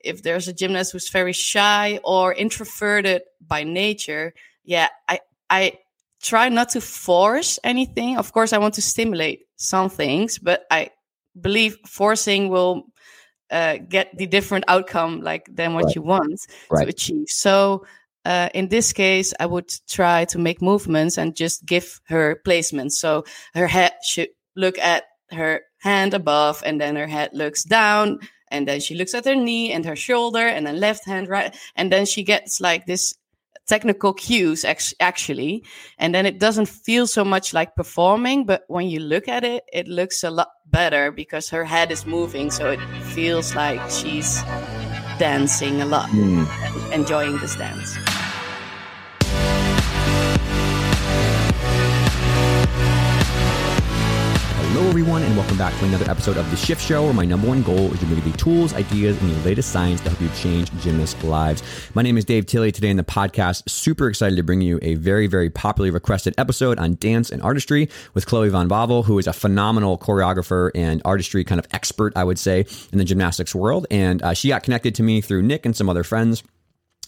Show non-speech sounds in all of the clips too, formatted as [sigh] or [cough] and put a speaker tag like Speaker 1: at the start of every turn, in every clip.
Speaker 1: if there's a gymnast who's very shy or introverted by nature, yeah, I I try not to force anything. Of course, I want to stimulate some things, but I believe forcing will uh, get the different outcome like than what right. you want right. to achieve. So uh, in this case, I would try to make movements and just give her placements. So her head should look at her hand above, and then her head looks down, and then she looks at her knee and her shoulder, and then left hand, right, and then she gets like this technical cues actually and then it doesn't feel so much like performing but when you look at it it looks a lot better because her head is moving so it feels like she's dancing a lot mm. enjoying this dance
Speaker 2: Hello, everyone, and welcome back to another episode of The Shift Show, where my number one goal is to give you tools, ideas, and the latest science to help you change gymnast lives. My name is Dave Tilley. Today in the podcast, super excited to bring you a very, very popularly requested episode on dance and artistry with Chloe van Bavel, who is a phenomenal choreographer and artistry kind of expert, I would say, in the gymnastics world. And uh, she got connected to me through Nick and some other friends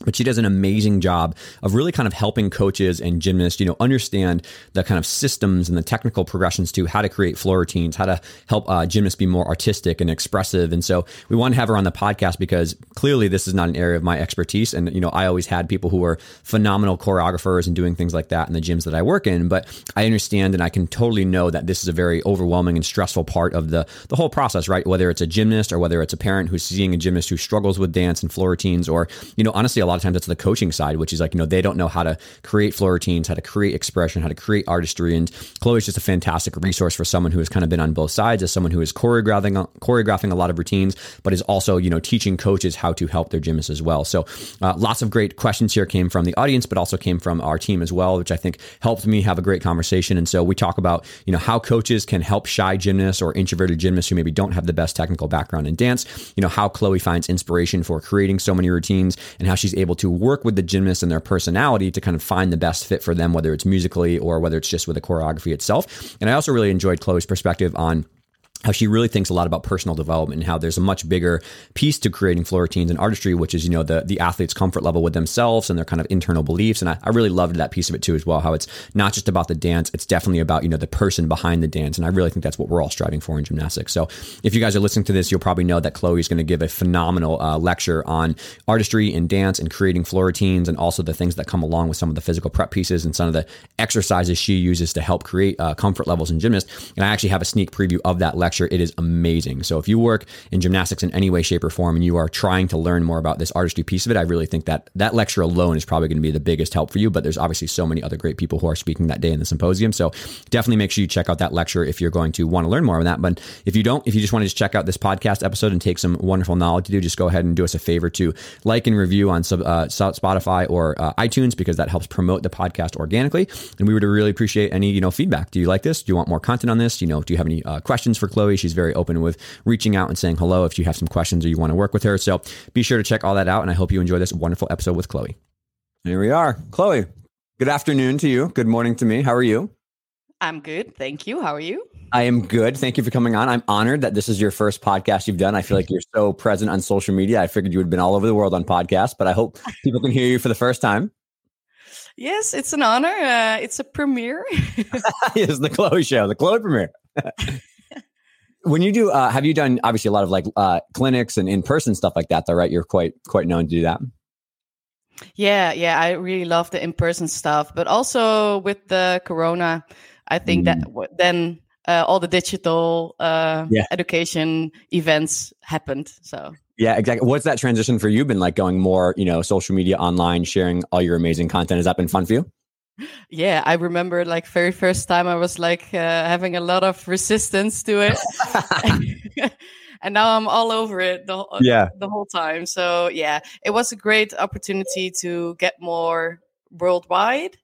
Speaker 2: but she does an amazing job of really kind of helping coaches and gymnasts, you know, understand the kind of systems and the technical progressions to how to create floor routines, how to help uh, gymnasts be more artistic and expressive. And so we want to have her on the podcast because clearly this is not an area of my expertise. And, you know, I always had people who are phenomenal choreographers and doing things like that in the gyms that I work in. But I understand and I can totally know that this is a very overwhelming and stressful part of the, the whole process, right? Whether it's a gymnast or whether it's a parent who's seeing a gymnast who struggles with dance and floor routines, or, you know, honestly, a lot of times it's the coaching side, which is like, you know, they don't know how to create floor routines, how to create expression, how to create artistry. And Chloe's just a fantastic resource for someone who has kind of been on both sides as someone who is choreographing, choreographing a lot of routines, but is also, you know, teaching coaches how to help their gymnasts as well. So uh, lots of great questions here came from the audience, but also came from our team as well, which I think helped me have a great conversation. And so we talk about, you know, how coaches can help shy gymnasts or introverted gymnasts who maybe don't have the best technical background in dance, you know, how Chloe finds inspiration for creating so many routines and how she's able to work with the gymnast and their personality to kind of find the best fit for them, whether it's musically or whether it's just with the choreography itself. And I also really enjoyed Chloe's perspective on how she really thinks a lot about personal development and how there's a much bigger piece to creating floor routines and artistry, which is, you know, the, the athlete's comfort level with themselves and their kind of internal beliefs. And I, I really loved that piece of it too, as well, how it's not just about the dance, it's definitely about, you know, the person behind the dance. And I really think that's what we're all striving for in gymnastics. So if you guys are listening to this, you'll probably know that Chloe is going to give a phenomenal uh, lecture on artistry and dance and creating floor routines and also the things that come along with some of the physical prep pieces and some of the exercises she uses to help create uh, comfort levels in gymnasts. And I actually have a sneak preview of that lecture It is amazing. So if you work in gymnastics in any way, shape, or form, and you are trying to learn more about this artistry piece of it, I really think that that lecture alone is probably going to be the biggest help for you. But there's obviously so many other great people who are speaking that day in the symposium. So definitely make sure you check out that lecture if you're going to want to learn more on that. But if you don't, if you just want to just check out this podcast episode and take some wonderful knowledge to do, just go ahead and do us a favor to like and review on sub, uh, Spotify or uh, iTunes because that helps promote the podcast organically. And we would really appreciate any you know feedback. Do you like this? Do you want more content on this? You know, do you have any uh, questions for Chloe? She's very open with reaching out and saying hello if you have some questions or you want to work with her. So be sure to check all that out. And I hope you enjoy this wonderful episode with Chloe. Here we are. Chloe, good afternoon to you. Good morning to me. How are you?
Speaker 1: I'm good. Thank you. How are you?
Speaker 2: I am good. Thank you for coming on. I'm honored that this is your first podcast you've done. I feel like you're so present on social media. I figured you would have been all over the world on podcasts, but I hope people can hear you for the first time.
Speaker 1: Yes, it's an honor. Uh, it's a premiere. [laughs]
Speaker 2: it's the Chloe show, the Chloe premiere [laughs] when you do uh, have you done obviously a lot of like uh, clinics and in-person stuff like that though right? You're quite quite known to do that.
Speaker 1: Yeah yeah i really love the in-person stuff but also with the corona i think mm. that then uh, all the digital uh, yeah. education events happened so.
Speaker 2: Yeah exactly. What's that transition for you been like going more you know social media online sharing all your amazing content? Has that been fun for you
Speaker 1: yeah i remember like very first time i was like uh, having a lot of resistance to it. [laughs] [laughs] And now i'm all over it the, yeah. the whole time. So yeah it was a great opportunity to get more worldwide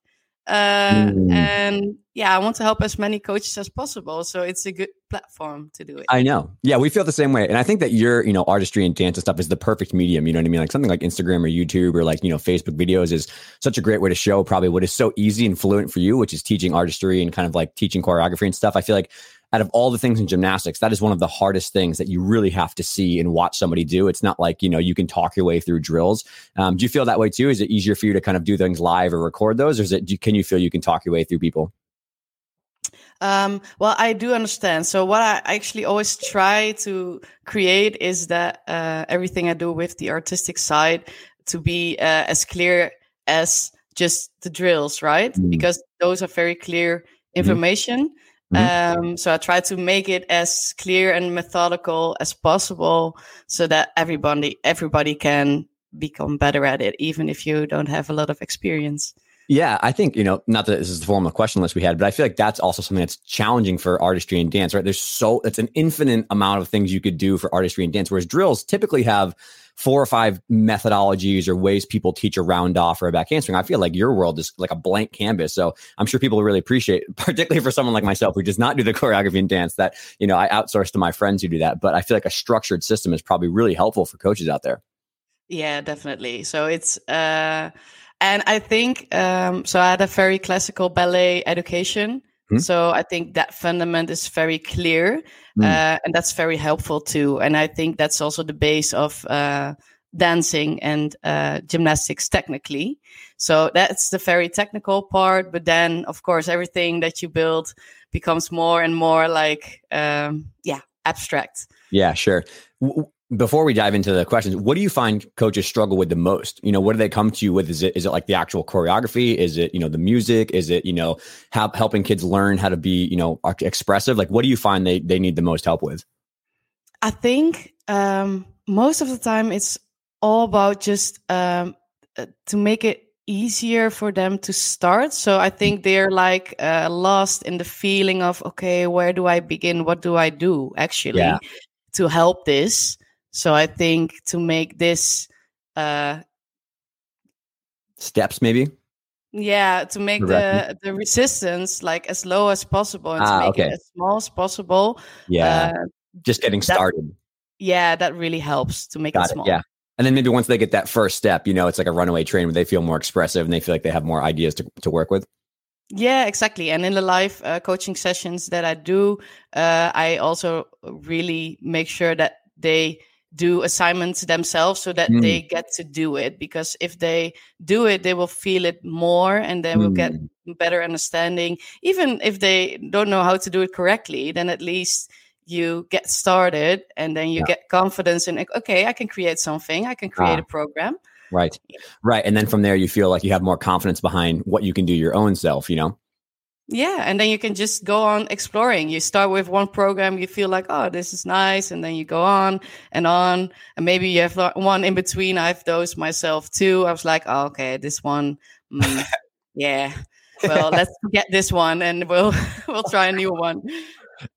Speaker 1: uh, mm. and yeah i want to help as many coaches as possible so it's a good platform to do it.
Speaker 2: I know. Yeah we feel the same way and i think that your you know artistry and dance and stuff is the perfect medium you know what i mean? Like something like instagram or youtube or like you know facebook videos is such a great way to show probably what is so easy and fluent for you which is teaching artistry and kind of like teaching choreography and stuff. I feel like out of all the things in gymnastics, that is one of the hardest things that you really have to see and watch somebody do. It's not like, you know, you can talk your way through drills. Um, do you feel that way too? Is it easier for you to kind of do things live or record those? Or is it, can you feel you can talk your way through people?
Speaker 1: Um, well, I do understand. So what I actually always try to create is that uh, everything I do with the artistic side to be uh, as clear as just the drills, right? Mm. Because those are very clear mm-hmm. information. Mm-hmm. Um, so I try to make it as clear and methodical as possible, so that everybody everybody can become better at it, even if you don't have a lot of experience.
Speaker 2: Yeah, I think, you know, not that this is the formal question list we had, but I feel like that's also something that's challenging for artistry and dance, right? There's so, it's an infinite amount of things you could do for artistry and dance, whereas drills typically have four or five methodologies or ways people teach a round off or a back handspring. I feel like your world is like a blank canvas. So I'm sure people really appreciate, [laughs] particularly for someone like myself who does not do the [laughs] choreography and dance that, you know, I outsource to my friends who do that. But I feel like a structured system is probably really helpful for coaches out there.
Speaker 1: Yeah, definitely. So it's, uh, and I think um, so. I had a very classical ballet education, mm. so I think that fundament is very clear, mm. uh, and that's very helpful too. And I think that's also the base of uh, dancing and uh, gymnastics technically. So that's the very technical part. But then, of course, everything that you build becomes more and more like, um, yeah, abstract.
Speaker 2: Yeah, sure before we dive into the questions, what do you find coaches struggle with the most? You know, what do they come to you with? Is it is it like the actual choreography? Is it you know the music? Is it you know how, helping kids learn how to be you know expressive? Like, what do you find they they need the most help with?
Speaker 1: I think um, most of the time it's all about just um, uh, to make it easier for them to start. So I think they're like uh, lost in the feeling of okay, where do I begin? What do I do actually yeah. to help this? So I think to make this uh
Speaker 2: steps maybe?
Speaker 1: Yeah to make the the resistance like as low as possible and ah, to make okay. it as small as possible
Speaker 2: yeah. uh, just getting started.
Speaker 1: Yeah that really helps to make Got it small.
Speaker 2: it, yeah. And then maybe once they get that first step you know it's like a runaway train where they feel more expressive and they feel like they have more ideas to, to work with?
Speaker 1: Yeah, exactly. And in the live uh, coaching sessions that I do, uh, I also really make sure that they do assignments themselves so that mm. they get to do it because if they do it they will feel it more and they mm. will get mm. better understanding even if they don't know how to do it correctly then at least you get started and then you yeah. get confidence in okay i can create something i can create ah. a program
Speaker 2: right right and then from there you feel like you have more confidence behind what you can do your own self you know
Speaker 1: yeah, and then you can just go on exploring. You start with one program, you feel like, oh, this is nice, and then you go on and on, and maybe you have one in between. I have those myself too. I was like, oh, okay, this one, mm, [laughs] yeah. Well, let's get this one, and we'll [laughs] we'll try a new one.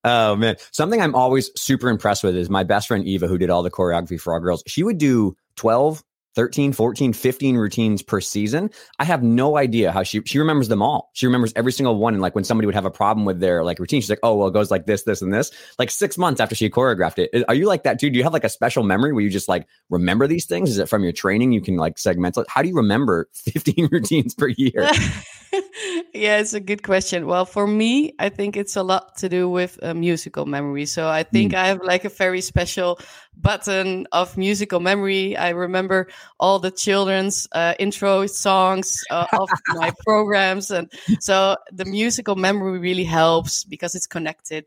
Speaker 2: Oh man, something I'm always super impressed with is my best friend Eva, who did all the choreography for our girls. She would do 12, 13, 14, 15 routines per season. I have no idea how she she remembers them all. She remembers every single one. And like when somebody would have a problem with their like routine, she's like, oh, well, it goes like this, this, and this. Like six months after she choreographed it. Are you like that too? Do you have like a special memory where you just like remember these things? Is it from your training? You can like segment it. How do you remember [laughs] 15 [laughs] routines per year? [laughs]
Speaker 1: yeah, it's a good question. Well, for me, I think it's a lot to do with uh, musical memory. So I think mm. I have like a very special button of musical memory. I remember all the children's uh, intro songs uh, of [laughs] my programs, and so the musical memory really helps because it's connected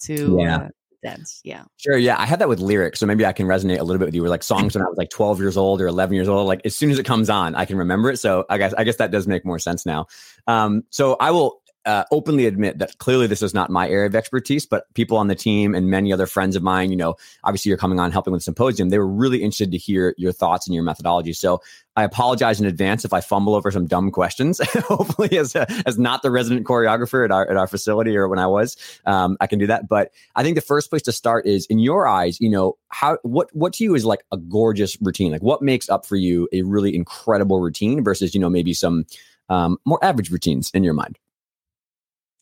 Speaker 1: to yeah. Uh, dance. Yeah.
Speaker 2: Sure. Yeah. I had that with lyrics. So maybe I can resonate a little bit with you. With like songs when I was like 12 years old or 11 years old. Like as soon as it comes on, I can remember it. So I guess I guess that does make more sense now. Um, so I will uh, openly admit that clearly this is not my area of expertise, but people on the team and many other friends of mine, you know, obviously you're coming on helping with the symposium. They were really interested to hear your thoughts and your methodology. So I apologize in advance if I fumble over some dumb questions. [laughs] Hopefully, as a, as not the resident choreographer at our at our facility or when I was, um, I can do that. But I think the first place to start is in your eyes. You know, how what what to you is like a gorgeous routine? Like what makes up for you a really incredible routine versus you know maybe some um, more average routines in your mind?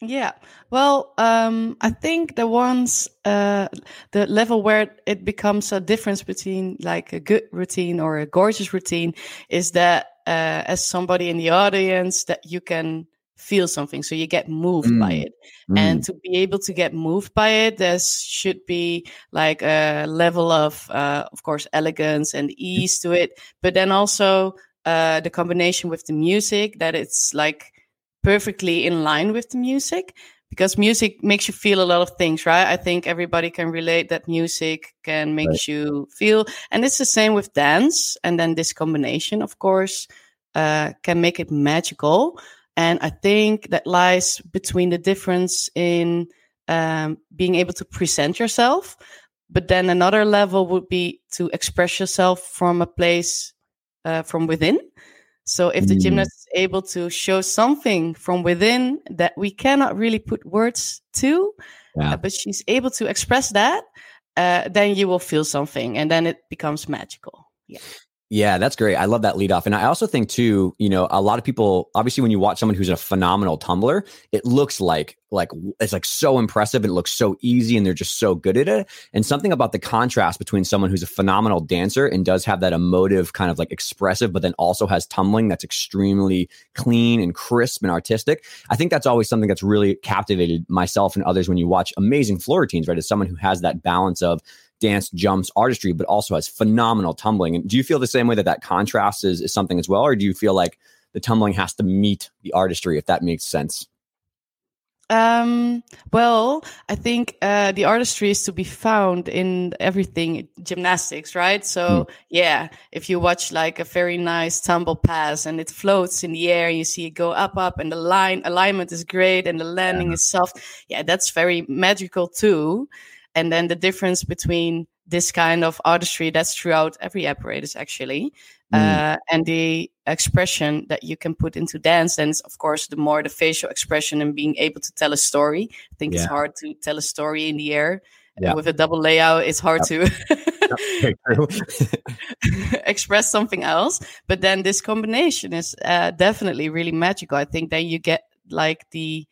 Speaker 1: Yeah. Well, um, I think the ones, uh, the level where it becomes a difference between like a good routine or a gorgeous routine is that, uh, as somebody in the audience that you can feel something so you get moved
Speaker 2: Mm.
Speaker 1: by it and to be able to get moved by it there should be like a level of uh, of course elegance and ease to it but then also uh, the combination with the music that it's like perfectly in line with the music because music makes you feel a lot of things right i think everybody can relate that music can make
Speaker 2: Right.
Speaker 1: you feel and it's the same with dance and then this combination of course uh, can make it magical and i think that lies between the difference in um, being able to present yourself but then another level would be to express yourself from a place uh, from within so if the
Speaker 2: Mm.
Speaker 1: gymnast able to show something from within that we cannot really put words to,
Speaker 2: Yeah.
Speaker 1: uh, but she's able to express that, uh, then you will feel something, and then it becomes magical. Yeah.
Speaker 2: Yeah, that's great. I love that lead off. And I also think too, you know, a lot of people obviously when you watch someone who's a phenomenal tumbler, it looks like like it's like so impressive and it looks so easy and they're just so good at it. And something about the contrast between someone who's a phenomenal dancer and does have that emotive kind of like expressive but then also has tumbling that's extremely clean and crisp and artistic. I think that's always something that's really captivated myself and others when you watch amazing floor routines, right? As someone who has that balance of dance, jumps, artistry, but also has phenomenal tumbling. And do you feel the same way that that contrast is, is something as well? Or do you feel like the tumbling has to meet the artistry, if that makes sense?
Speaker 1: Um, well, I think uh, the artistry is to be found in everything gymnastics, right? So, yeah, if you watch like a very nice tumble pass and it floats in the air, and you see it go up, up, and the line alignment is great and the landing is soft. Yeah, that's very magical too. And then the difference between this kind of artistry that's throughout every apparatus actually
Speaker 2: Mm.
Speaker 1: uh, and the expression that you can put into dance. And it's of course the more the facial expression and being able to tell a story i think it's hard to tell a story in the air
Speaker 2: Yeah.
Speaker 1: with a double layout it's hard to [laughs] [laughs] express something else. But then this combination is uh, definitely really magical. I think then you get like the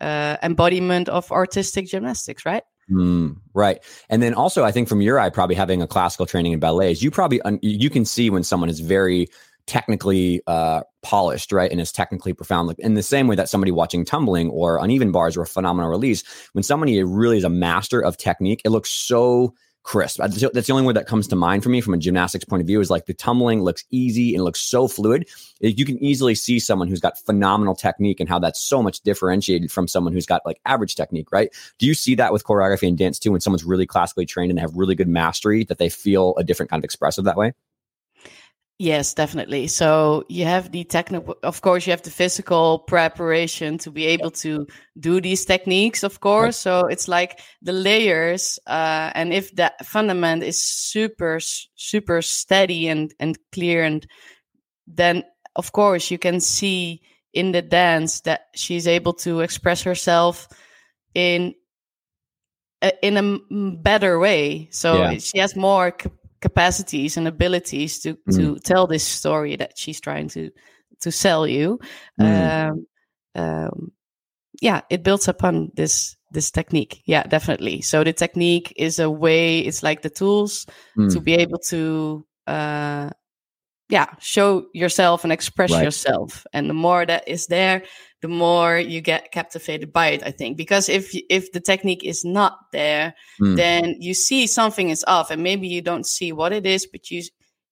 Speaker 1: uh, embodiment of artistic gymnastics right
Speaker 2: Mm, right. And then also, I think from your eye, probably having a classical training in ballet is you probably, un- you can see when someone is very technically uh, polished, right? And is technically profound. Like in the same way that somebody watching tumbling or uneven bars or a phenomenal release, when somebody really is a master of technique, it looks so crisp. That's the only word that comes to mind for me from a gymnastics point of view is like the tumbling looks easy and looks so fluid. You can easily see someone who's got phenomenal technique and how that's so much differentiated from someone who's got like average technique, right? Do you see that with choreography and dance too when someone's really classically trained and have really good mastery that they feel a different kind of expressive that way?
Speaker 1: Yes, definitely. So you have the technical, of course, you have the physical preparation to be able to do these techniques, of course. So it's like the layers, uh, and if that fundament is super, super steady and and clear, and then of course you can see in the dance that she's able to express herself in in a better way. So
Speaker 2: Yeah.
Speaker 1: she has more capacities and abilities to to tell this story that she's trying to to sell you.
Speaker 2: Mm.
Speaker 1: Um, um, yeah, it builds upon this this technique. Yeah, definitely. So the technique is a way. It's like the tools
Speaker 2: Mm.
Speaker 1: to be able to. Uh, yeah, show yourself and express
Speaker 2: Right.
Speaker 1: yourself, and the more that is there, the more you get captivated by it. I think because if if the technique is not there,
Speaker 2: Mm.
Speaker 1: then you see something is off, and maybe you don't see what it is, but you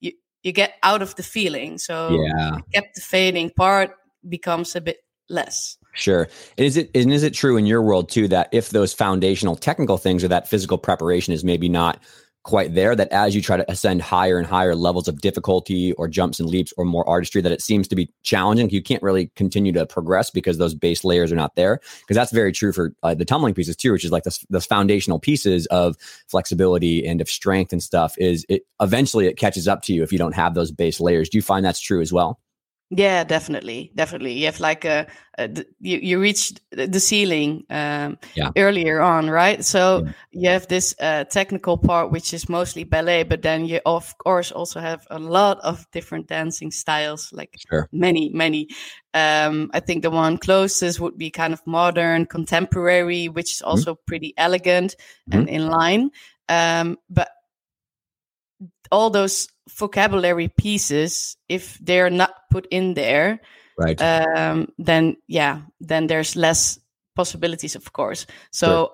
Speaker 1: you you get out of the feeling. So
Speaker 2: Yeah.
Speaker 1: the captivating part becomes a bit less.
Speaker 2: Sure. And is it and is it true in your world too that if those foundational technical things or that physical preparation is maybe not quite there, that as you try to ascend higher and higher levels of difficulty or jumps and leaps or more artistry, that it seems to be challenging. You can't really continue to progress because those base layers are not there. Because that's very true for uh, the tumbling pieces too, which is like those foundational pieces of flexibility and of strength and stuff. Is it eventually it catches up to you if you don't have those base layers? Do you find that's true as well?
Speaker 1: Yeah, definitely, definitely. You have like a, a you you reached the ceiling um,
Speaker 2: Yeah.
Speaker 1: earlier on, right? So
Speaker 2: Yeah.
Speaker 1: you have this uh, technical part, which is mostly ballet, but then you of course also have a lot of different dancing styles, like
Speaker 2: Sure.
Speaker 1: many, many. Um, I think the one closest would be kind of modern, contemporary, which is also pretty elegant and in line. Um, but all those vocabulary pieces, if they're not put in there,
Speaker 2: right.
Speaker 1: um, then yeah then there's less possibilities of course. So
Speaker 2: Sure.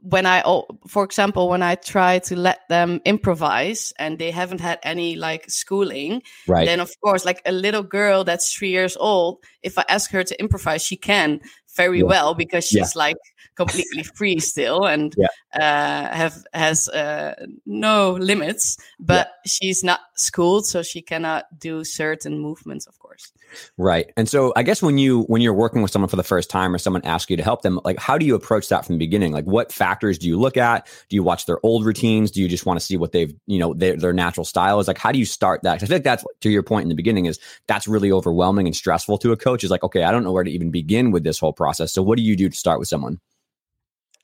Speaker 1: when i for example when i try to let them improvise and they haven't had any like schooling
Speaker 2: right.
Speaker 1: then of course like a little girl that's three years old if i ask her to improvise she can very
Speaker 2: Yeah.
Speaker 1: well because
Speaker 2: Yeah.
Speaker 1: she's like completely free still and [laughs]
Speaker 2: Yeah.
Speaker 1: uh, have has uh, no limits but she's not schooled so she cannot do certain movements of course
Speaker 2: Right. And so I guess when you when you're working with someone for the first time or someone asks you to help them, like how do you approach that from the beginning? Like what factors do you look at? Do you watch their old routines? Do you just want to see what they've, you know, their their natural style is? Like how do you start that? I feel like that's to your point in the beginning is that's really overwhelming and stressful to a coach. Is like, okay, I don't know where to even begin with this whole process. So what do you do to start with someone?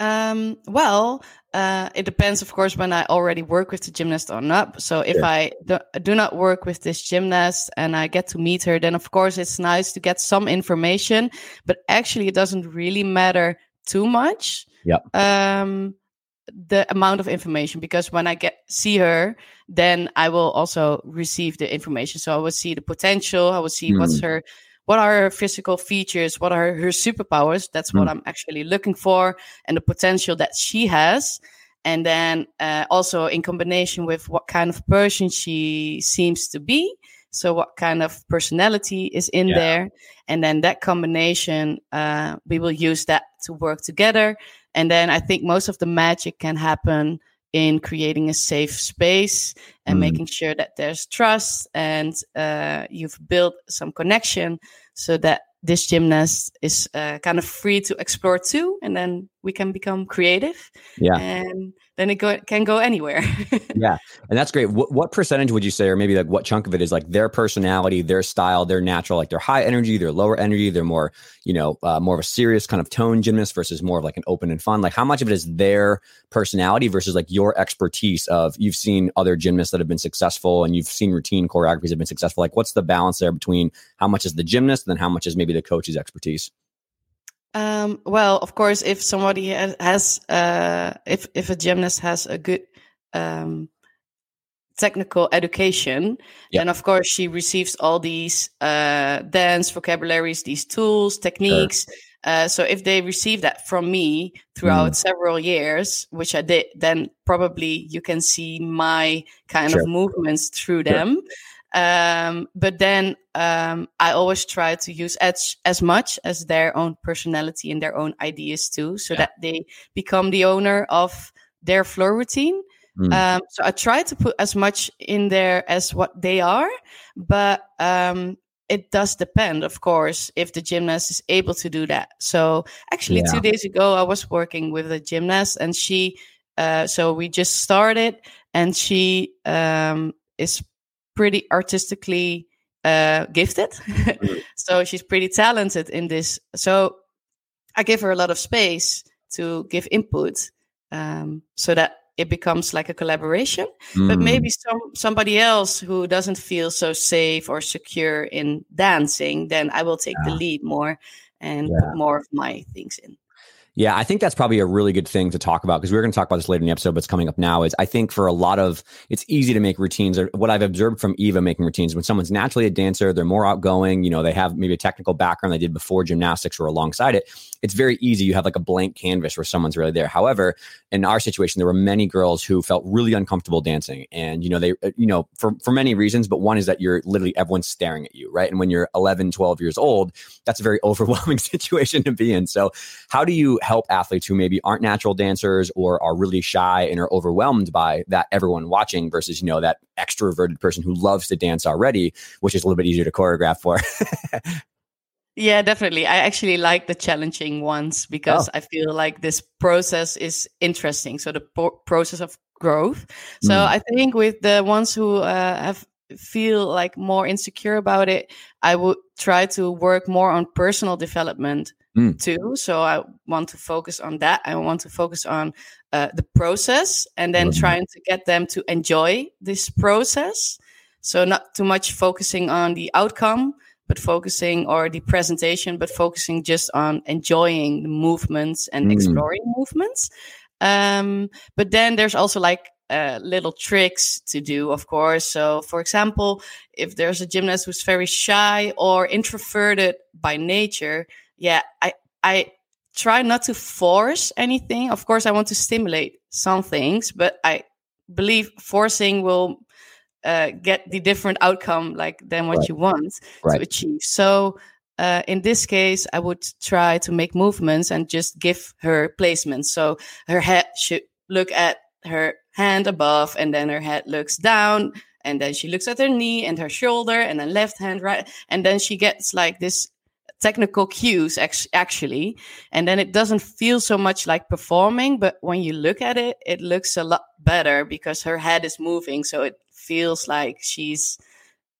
Speaker 1: Um, well, uh, it depends, of course, when I already work with the gymnast or not. So if
Speaker 2: Sure.
Speaker 1: I do, do not work with this gymnast and I get to meet her, then of course it's nice to get some information. But actually, it doesn't really matter too much.
Speaker 2: Yep.
Speaker 1: Um, the amount of information because when I get see her, then I will also receive the information. So I will see the potential. I will see what's her, what are her physical features, what are her superpowers. That's what
Speaker 2: Mm.
Speaker 1: I'm actually looking for, and the potential that she has. And then uh, also in combination with what kind of person she seems to be. So what kind of personality is in
Speaker 2: Yeah.
Speaker 1: there, and then that combination, uh, we will use that to work together. And then I think most of the magic can happen in creating a safe space and
Speaker 2: Mm.
Speaker 1: making sure that there's trust and uh, you've built some connection so that this gymnast is uh, kind of free to explore too. And then we can become creative
Speaker 2: Yeah.
Speaker 1: and then it go, can go anywhere. [laughs]
Speaker 2: yeah and that's great. What, what percentage would you say or maybe like what chunk of it is like their personality their style their natural like their high energy their lower energy they're more you know uh, more of a serious kind of tone gymnast versus more of like an open and fun? Like how much of it is their personality versus like your expertise of you've seen other gymnasts that have been successful and you've seen routine choreographies have been successful? Like what's the balance there between how much is the gymnast and then how much is maybe the coach's expertise
Speaker 1: Um, well, of course, if somebody has, uh, if if a gymnast has a good um, technical education,
Speaker 2: Yeah.
Speaker 1: then of course she receives all these uh, dance vocabularies, these tools, techniques. Uh, so if they receive that from me throughout
Speaker 2: Mm.
Speaker 1: several years, which I did, then probably you can see my kind
Speaker 2: Sure.
Speaker 1: of movements through
Speaker 2: Sure.
Speaker 1: them. Um, but then um, I always try to use as as much as their own personality and their own ideas too, so
Speaker 2: Yeah.
Speaker 1: that they become the owner of their floor routine.
Speaker 2: Mm.
Speaker 1: Um, so I try to put as much in there as what they are, but um, it does depend, of course, if the gymnast is able to do that. So actually,
Speaker 2: Yeah.
Speaker 1: two days ago, I was working with a gymnast, and she, uh, so we just started, and she um, is pretty artistically uh, gifted. [laughs] so she's pretty talented in this. So I give her a lot of space to give input um, so that it becomes like a collaboration. But
Speaker 2: Mm.
Speaker 1: maybe some somebody else who doesn't feel so safe or secure in dancing, then I will take the lead more and
Speaker 2: Yeah.
Speaker 1: put more of my things in.
Speaker 2: Yeah, I think that's probably a really good thing to talk about because we're going to talk about this later in the episode, but it's coming up now. Is I think for a lot of it's easy to make routines. Or what I've observed from Eva making routines when someone's naturally a dancer, they're more outgoing. You know, they have maybe a technical background they did before gymnastics or alongside it. It's very easy. You have like a blank canvas where someone's really there. However, in our situation, there were many girls who felt really uncomfortable dancing, and you know they, uh, you know, for for many reasons. But one is that you're literally everyone's staring at you, right? And when you're 11, 12 years old, that's a very [laughs] overwhelming [laughs] situation to be in. So how do you help athletes who maybe aren't natural dancers or are really shy and are overwhelmed by that everyone watching versus you know that extroverted person who loves to dance already which is a little bit easier to choreograph for [laughs]
Speaker 1: Yeah, definitely. I actually like the challenging ones because I feel like this process is interesting. So the po- process of growth. So
Speaker 2: Mm.
Speaker 1: I think with the ones who uh, have feel like more insecure about it, I would try to work more on personal development
Speaker 2: Mm.
Speaker 1: too. So I want to focus on that. I want to focus on uh, the process and then
Speaker 2: Mhm.
Speaker 1: trying to get them to enjoy this process. So not too much focusing on the outcome, but focusing or the presentation, but focusing just on enjoying the movements and
Speaker 2: Mm.
Speaker 1: exploring movements. Um, but then there's also like uh, little tricks to do, of course. So, for example, if there's a gymnast who's very shy or introverted by nature, yeah, I I try not to force anything. Of course, I want to stimulate some things, but I believe forcing will uh, get the different outcome like than what right. you want right. to achieve. So uh, in this case, I would try to make movements and just give her placement. So her head should look at her hand above, and then her head looks down, and then she looks at her knee and her shoulder, and then left hand right, and then she gets like this technical cues actually and then it doesn't feel so much like performing but when you look at it it looks a lot better because her head is moving so it feels like she's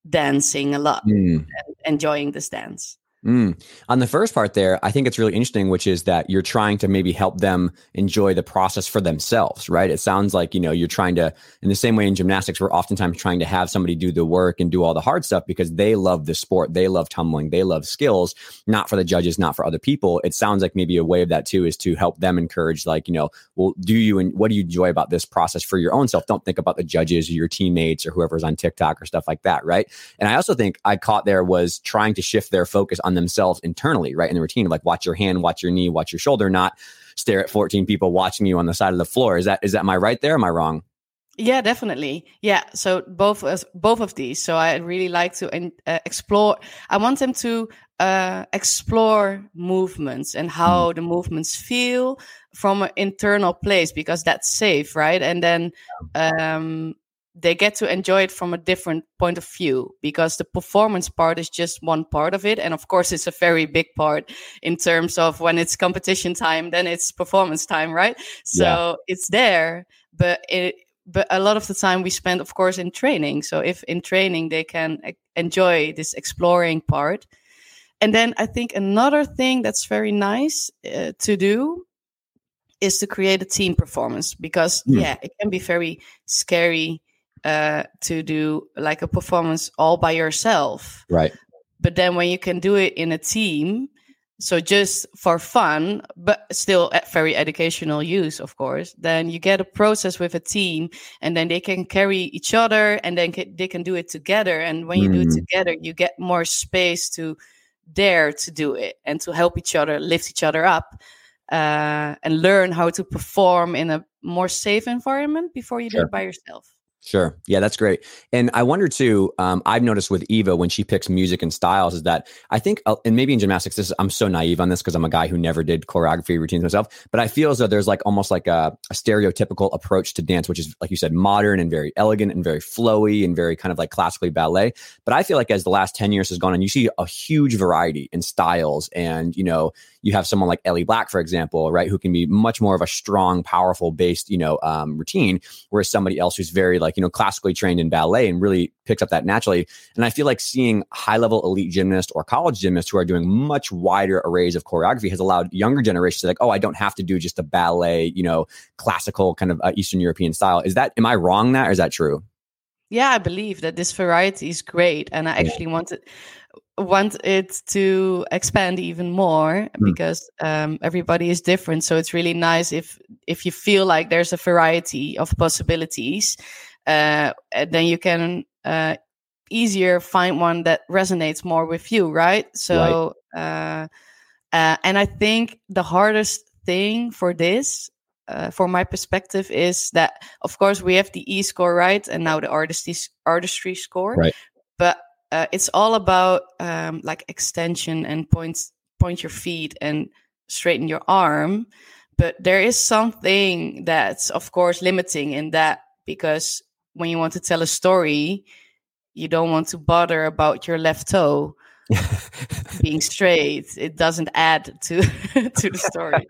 Speaker 1: dancing a lot mm. enjoying this dance
Speaker 2: Mm. On the first part there, I think it's really interesting, which is that you're trying to maybe help them enjoy the process for themselves, right? It sounds like, you know, you're trying to, in the same way in gymnastics, we're oftentimes trying to have somebody do the work and do all the hard stuff because they love the sport. They love tumbling. They love skills, not for the judges, not for other people. It sounds like maybe a way of that too is to help them encourage, like, you know, well, do you and what do you enjoy about this process for your own self? Don't think about the judges or your teammates or whoever's on TikTok or stuff like that, right? And I also think I caught there was trying to shift their focus on themselves internally, right? In the routine of like watch your hand, watch your knee, watch your shoulder, not stare at 14 people watching you on the side of the floor. Is that is that my right there? Am I wrong?
Speaker 1: Yeah, definitely. Yeah, so both of both of these. So I really like to uh, explore. I want them to uh, explore movements and how mm. the movements feel from an internal place because that's safe, right? And then um, they get to enjoy it from a different point of view because the performance part is just one part of it and of course it's a very big part in terms of when it's competition time then it's performance time right so yeah. it's there but it but a lot of the time we spend of course in training so if in training they can enjoy this exploring part and then i think another thing that's very nice uh, to do is to create a team performance because mm. yeah it can be very scary uh, to do like a performance all by yourself.
Speaker 2: Right.
Speaker 1: But then when you can do it in a team, so just for fun, but still very educational use, of course, then you get a process with a team and then they can carry each other and then they can do it together. And when you mm. do it mm. together, you get more space to dare to do it and to help each other lift each other up uh, and learn how to perform in a more safe environment before you sure. do it by yourself.
Speaker 2: Sure. Yeah, that's great. And I wonder too, um, I've noticed with Eva when she picks music and styles is that I think, uh, and maybe in gymnastics, this, I'm so naive on this because I'm a guy who never did choreography routines myself, but I feel as though there's like almost like a, a, stereotypical approach to dance, which is, like you said, modern and very elegant and very flowy and very kind of like classically ballet. But I feel like as the last 10 years has gone on, you see a huge variety in styles and, you know, you have someone like Ellie Black, for example, right, who can be much more of a strong, powerful based, you know, um, routine, whereas somebody else who's very like, you know, classically trained in ballet and really picks up that naturally. And I feel like seeing high level elite gymnasts or college gymnasts who are doing much wider arrays of choreography has allowed younger generations to like, oh, I don't have to do just a ballet, you know, classical kind of uh, Eastern European style. Is that, am I wrong that or is that true?
Speaker 1: Yeah, I believe that this variety is great. And I actually yeah. wanted want it to expand even more mm. because um, everybody is different. So it's really nice if if you feel like there's a variety of possibilities uh, then you can uh, easier find one that resonates more with you right? So right. Uh, uh and i think the hardest thing for this uh, for my perspective is that of course we have the e score right? And now the artistry artistry score.
Speaker 2: Right.
Speaker 1: But uh, it's all about um, like extension and point point your feet and straighten your arm. But there is something that's of course limiting in that because when you want to tell a story you don't want to bother about your left toe being straight it doesn't add to [laughs] to the story.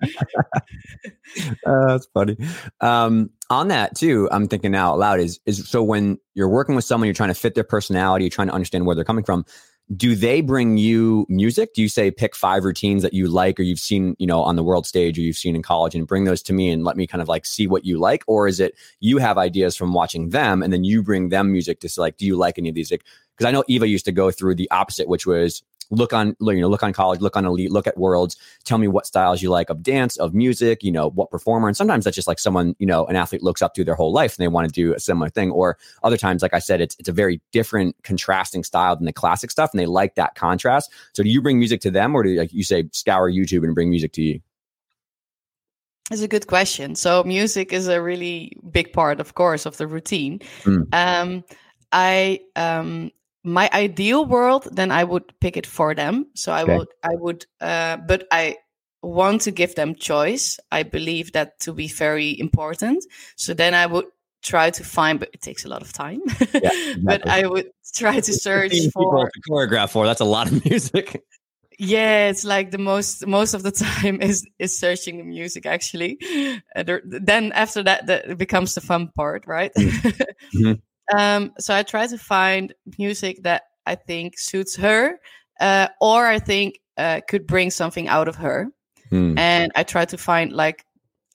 Speaker 2: Uh, [laughs] that's funny. Um, on that too i'm thinking out loud is is so when you're working with someone you're trying to fit their personality you're trying to understand where they're coming from do they bring you music? Do you say pick five routines that you like or you've seen you know on the world stage or you've seen in college and bring those to me and let me kind of like see what you like? Or is it you have ideas from watching them and then you bring them music to say like do you like any of these? Like because I know Eva used to go through the opposite, which was look on you know look on college look on elite look at worlds tell me what styles you like of dance of music you know what performer and sometimes that's just like someone you know an athlete looks up to their whole life and they want to do a similar thing or other times like i said it's it's a very different contrasting style than the classic stuff and they like that contrast so do you bring music to them or do like you say scour youtube and bring music to you
Speaker 1: it's a good question. So music is a really big part, of course, of the routine. Mm. Um, I um, my ideal world, then I would pick it for them. So I okay. would, I would, uh, but I want to give them choice. I believe that to be very important. So then I would try to find, but it takes a lot of time. Yeah, [laughs] exactly. but I would try to search for
Speaker 2: to choreograph for. That's a lot of [laughs] music.
Speaker 1: Yeah, it's like the most most of the time is is searching the music actually. Uh, there, then after that, that it becomes the fun part, right? Mm-hmm. [laughs] Um, so I try to find music that I think suits her, uh, or I think uh, could bring something out of her. Hmm. And I try to find like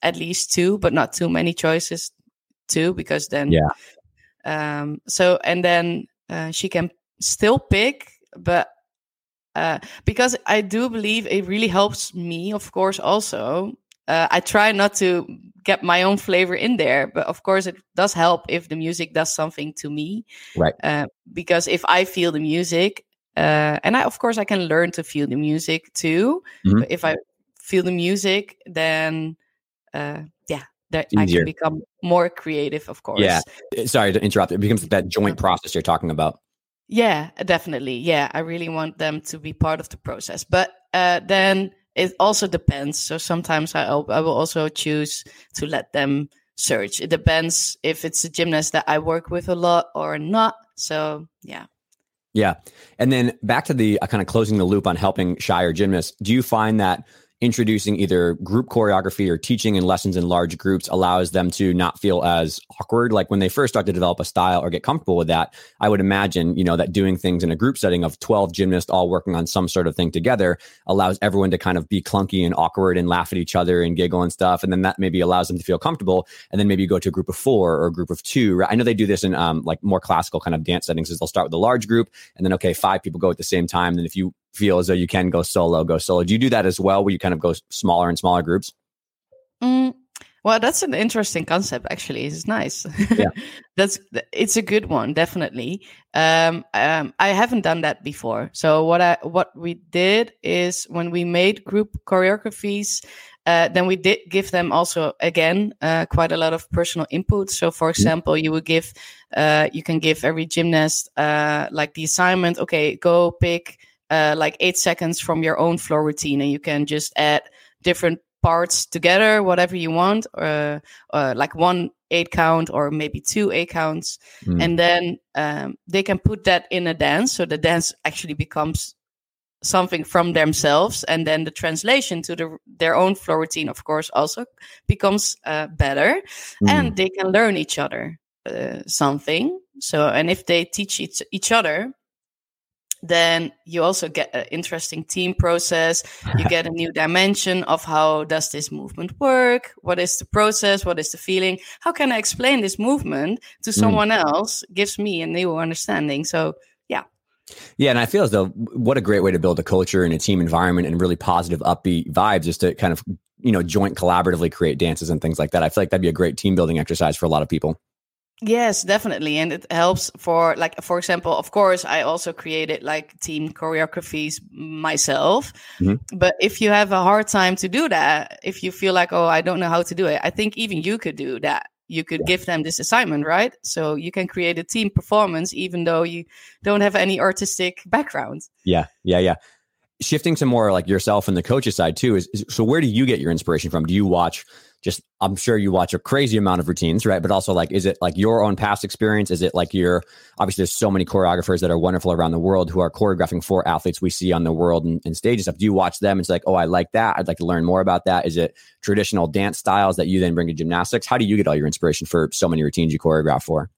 Speaker 1: at least two, but not too many choices, too, because then
Speaker 2: yeah.
Speaker 1: Um, so and then uh, she can still pick, but uh, because I do believe it really helps me, of course, also uh, I try not to get my own flavor in there, but of course it does help if the music does something to me.
Speaker 2: Right.
Speaker 1: Uh, because if I feel the music, uh, and I of course I can learn to feel the music too. Mm-hmm. But if I feel the music, then uh, yeah, that I can become more creative. Of course.
Speaker 2: Yeah. Sorry to interrupt. It becomes that joint process you're talking about.
Speaker 1: Yeah, definitely. Yeah, I really want them to be part of the process, but uh, then it also depends. So sometimes I, I will also choose to let them search. It depends if it's a gymnast that I work with a lot or not. So yeah.
Speaker 2: Yeah. And then back to the uh, kind of closing the loop on helping shyer gymnasts. Do you find that introducing either group choreography or teaching in lessons in large groups allows them to not feel as awkward. Like when they first start to develop a style or get comfortable with that i would imagine you know that doing things in a group setting of 12 gymnasts all working on some sort of thing together allows everyone to kind of be clunky and awkward and laugh at each other and giggle and stuff. And then that maybe allows them to feel comfortable. And then maybe you go to a group of four or a group of two. I know they do this in um, like more classical kind of dance settings is they'll start with a large group and then okay five people go at the same time. Then if you feel as though you can go solo, go solo. Do you do that as well, where you kind of go smaller and smaller groups?
Speaker 1: Mm, well, that's an interesting concept. Actually, it's nice. Yeah. [laughs] that's it's a good one, definitely. Um, um, I haven't done that before. So what I what we did is when we made group choreographies. Uh, then we did give them also again uh, quite a lot of personal input. So, for mm-hmm. example, you would give, uh, you can give every gymnast uh, like the assignment. Okay, go pick uh, like eight seconds from your own floor routine, and you can just add different parts together, whatever you want, uh, uh, like one eight count or maybe two eight counts, mm. and then um, they can put that in a dance, so the dance actually becomes something from themselves, and then the translation to the, their own floor routine, of course, also becomes uh, better, mm. and they can learn each other uh, something. So, and if they teach each, each other, then you also get an interesting team process you get a new dimension of how does this movement work what is the process what is the feeling how can i explain this movement to mm. someone mm. else gives me a new understanding so yeah
Speaker 2: yeah, and I feel as though what a great way to build a culture and a team environment and really positive, upbeat vibes is to kind of you know joint collaboratively create dances and things like that. I feel like that'd be a great team building exercise for a lot of people.
Speaker 1: Yes, definitely. And it helps for like for example, of course, I also created like team choreographies myself. Mm-hmm. But if you have a hard time to do that, if you feel like, oh, I don't know how to do it, I think even you could do that. You could yeah. give them this assignment, right? So you can create a team performance even though you don't have any artistic background.
Speaker 2: Yeah, yeah, yeah shifting to more like yourself and the coach's side too is, is, so where do you get your inspiration from do you watch just i'm sure you watch a crazy amount of routines right but also like is it like your own past experience is it like your obviously there's so many choreographers that are wonderful around the world who are choreographing for athletes we see on the world and, and stage and stuff do you watch them and it's like oh i like that i'd like to learn more about that is it traditional dance styles that you then bring to gymnastics how do you get all your inspiration for so many routines you choreograph for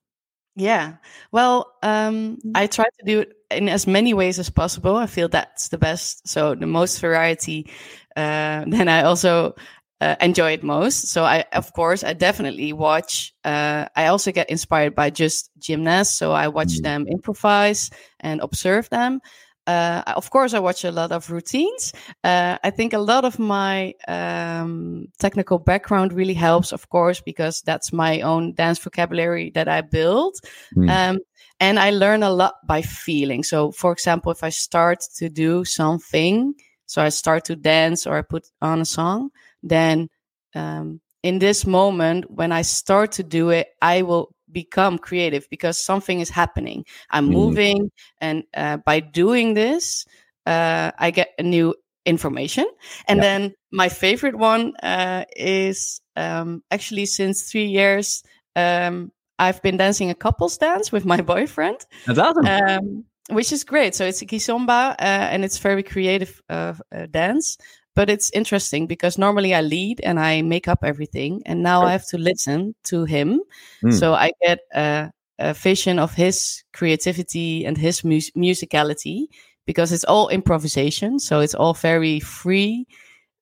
Speaker 1: yeah. Well, um, mm. I try to do it in as many ways as possible. I feel that's the best. So the most variety. Uh, [laughs] then I also uh, enjoy it most. So I, of course, I definitely watch. Uh, I also get inspired by just gymnasts. So I watch mm. them improvise and observe them. uh, of course, I watch a lot of routines. Uh, I think a lot of my um, technical background really helps, of course, because that's my own dance vocabulary that I build. Mm. Um, and I learn a lot by feeling. So, for example, if I start to do something, so I start to dance or I put on a song, then um, in this moment, when I start to do it, I will become creative because something is happening. I'm mm. moving, and uh, by doing this, uh, I get a new information. And yeah. then my favorite one uh, is um, actually since three years. Um, I've been dancing a couples dance with my [laughs] boyfriend.
Speaker 2: That's awesome. Um,
Speaker 1: which is great. So it's a kizomba, uh, and it's very creative uh, uh, dance. But it's interesting because normally I lead and I make up everything, and now I have to listen to him. Mm. So I get a, a, vision of his creativity and his mus- musicality because it's all improvisation. So it's all very free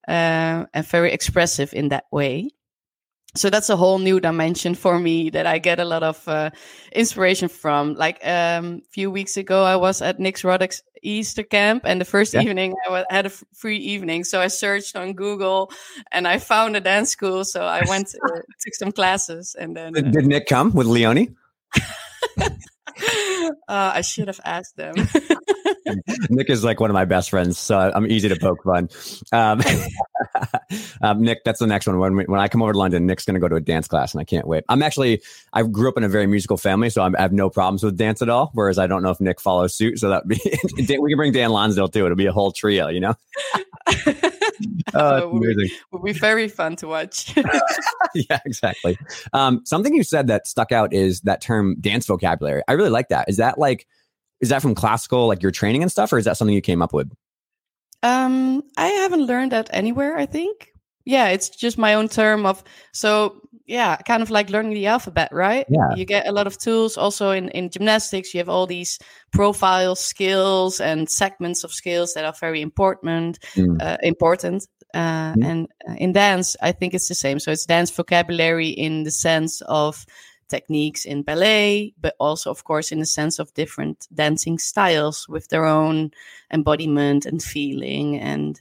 Speaker 1: uh, and very expressive in that way so that's a whole new dimension for me that I get a lot of uh, inspiration from. Like um, a few weeks ago, I was at Nick Ruddock's Easter camp, and the first yeah. evening I had a free evening. So I searched on Google, and I found a dance school. So I went uh, [laughs] took some classes, and then
Speaker 2: did, did Nick come with Leonie? [laughs]
Speaker 1: Uh, I should have asked them. [laughs]
Speaker 2: Nick is like one of my best friends, so I'm easy to poke fun. Um, [laughs] um, Nick, that's the next one. When we, when I come over to London, Nick's going to go to a dance class, and I can't wait. I'm actually I grew up in a very musical family, so I'm, i have no problems with dance at all. Whereas I don't know if Nick follows suit, so that be [laughs] we can bring Dan Lonsdale too. It'll be a whole trio, you know.
Speaker 1: Oh, would, be, would be very fun to watch. [laughs]
Speaker 2: yeah, exactly. Um, something you said that stuck out is that term dance vocabulary. I really like that. Is that like, is that from classical, like your training and stuff, or is that something you came up with?
Speaker 1: Um, I haven't learned that anywhere. I think. Yeah, it's just my own term of so yeah, kind of like learning the alphabet, right?
Speaker 2: Yeah.
Speaker 1: You get a lot of tools also in, in gymnastics. You have all these profile skills and segments of skills that are very important, mm. uh, important. Uh, mm. And uh, in dance, I think it's the same. So it's dance vocabulary in the sense of techniques in ballet, but also, of course, in the sense of different dancing styles with their own embodiment and feeling and